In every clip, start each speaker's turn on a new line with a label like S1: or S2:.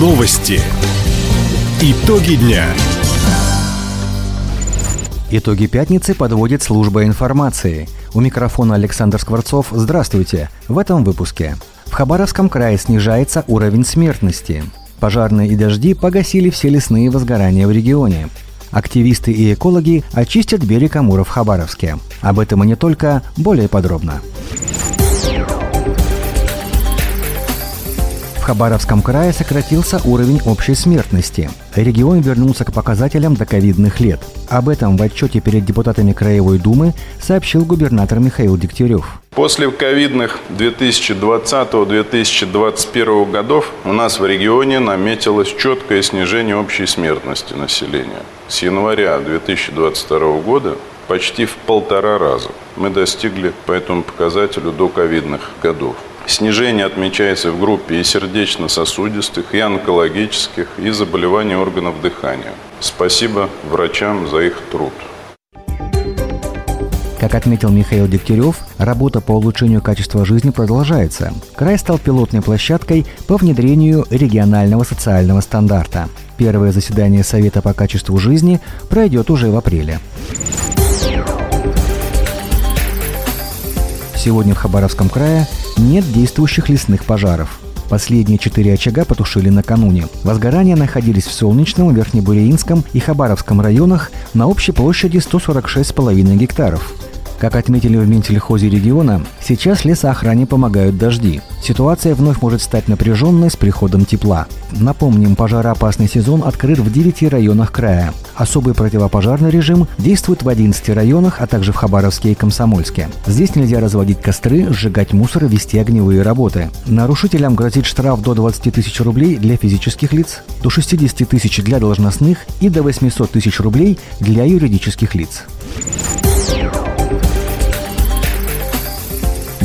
S1: Новости. Итоги дня.
S2: Итоги пятницы подводит служба информации. У микрофона Александр Скворцов. Здравствуйте. В этом выпуске. В Хабаровском крае снижается уровень смертности. Пожарные и дожди погасили все лесные возгорания в регионе. Активисты и экологи очистят берег Амура в Хабаровске. Об этом и не только, более подробно. В Хабаровском крае сократился уровень общей смертности. Регион вернулся к показателям доковидных лет. Об этом в отчете перед депутатами Краевой Думы сообщил губернатор Михаил Дегтярев.
S3: После ковидных 2020-2021 годов у нас в регионе наметилось четкое снижение общей смертности населения. С января 2022 года почти в полтора раза мы достигли по этому показателю до ковидных годов. Снижение отмечается в группе и сердечно-сосудистых, и онкологических, и заболеваний органов дыхания. Спасибо врачам за их труд.
S2: Как отметил Михаил Дегтярев, работа по улучшению качества жизни продолжается. Край стал пилотной площадкой по внедрению регионального социального стандарта. Первое заседание Совета по качеству жизни пройдет уже в апреле. Сегодня в Хабаровском крае нет действующих лесных пожаров. Последние четыре очага потушили накануне. Возгорания находились в Солнечном, Верхнебуреинском и Хабаровском районах на общей площади 146,5 гектаров. Как отметили в Минтельхозе региона, сейчас лесоохране помогают дожди. Ситуация вновь может стать напряженной с приходом тепла. Напомним, пожароопасный сезон открыт в 9 районах края. Особый противопожарный режим действует в 11 районах, а также в Хабаровске и Комсомольске. Здесь нельзя разводить костры, сжигать мусор вести огневые работы. Нарушителям грозит штраф до 20 тысяч рублей для физических лиц, до 60 тысяч для должностных и до 800 тысяч рублей для юридических лиц.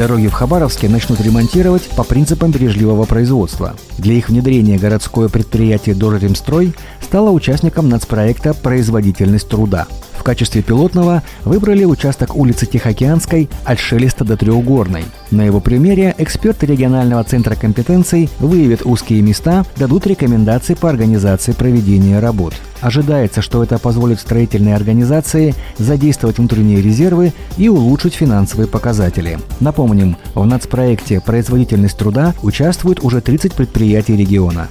S2: Дороги в Хабаровске начнут ремонтировать по принципам бережливого производства. Для их внедрения городское предприятие «Дорремстрой» стало участником нацпроекта «Производительность труда». В качестве пилотного выбрали участок улицы Тихоокеанской от Шелеста до Треугорной. На его примере эксперты регионального центра компетенций выявят узкие места, дадут рекомендации по организации проведения работ. Ожидается, что это позволит строительной организации задействовать внутренние резервы и улучшить финансовые показатели. Напомним, в нацпроекте «Производительность труда» участвуют уже 30 предприятий региона.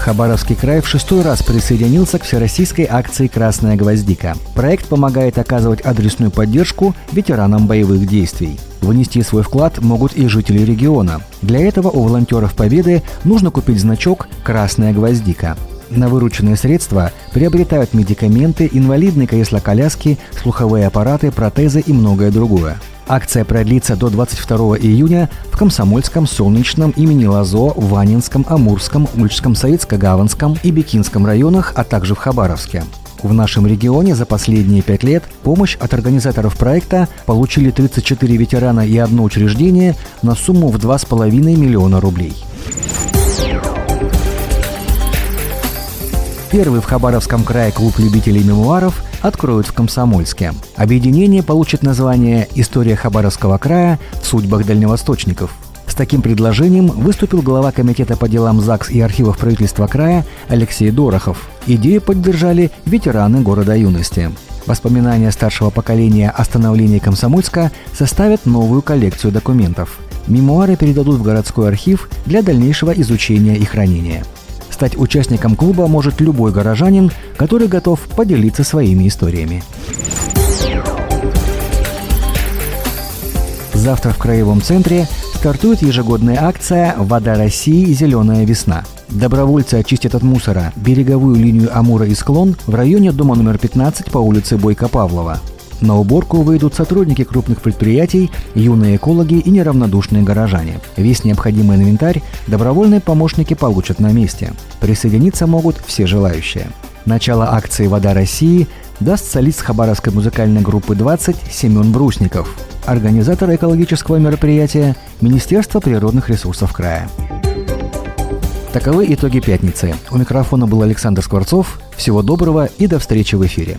S2: Хабаровский край в шестой раз присоединился к всероссийской акции «Красная гвоздика». Проект помогает оказывать адресную поддержку ветеранам боевых действий. Внести свой вклад могут и жители региона. Для этого у волонтеров Победы нужно купить значок «Красная гвоздика». На вырученные средства приобретают медикаменты, инвалидные кресла-коляски, слуховые аппараты, протезы и многое другое. Акция продлится до 22 июня в Комсомольском, Солнечном, имени Лазо, Ванинском, Амурском, Ульчском, Советско-Гаванском и Бекинском районах, а также в Хабаровске. В нашем регионе за последние пять лет помощь от организаторов проекта получили 34 ветерана и одно учреждение на сумму в 2,5 миллиона рублей. Первый в Хабаровском крае клуб любителей мемуаров откроют в Комсомольске. Объединение получит название «История Хабаровского края в судьбах дальневосточников». С таким предложением выступил глава Комитета по делам ЗАГС и архивов правительства края Алексей Дорохов. Идею поддержали ветераны города юности. Воспоминания старшего поколения о становлении Комсомольска составят новую коллекцию документов. Мемуары передадут в городской архив для дальнейшего изучения и хранения. Стать участником клуба может любой горожанин, который готов поделиться своими историями. Завтра в Краевом центре стартует ежегодная акция «Вода России. Зеленая весна». Добровольцы очистят от мусора береговую линию Амура и склон в районе дома номер 15 по улице Бойко-Павлова. На уборку выйдут сотрудники крупных предприятий, юные экологи и неравнодушные горожане. Весь необходимый инвентарь добровольные помощники получат на месте. Присоединиться могут все желающие. Начало акции «Вода России» даст солист хабаровской музыкальной группы «20» Семен Брусников. Организатор экологического мероприятия – Министерство природных ресурсов края. Таковы итоги пятницы. У микрофона был Александр Скворцов. Всего доброго и до встречи в эфире.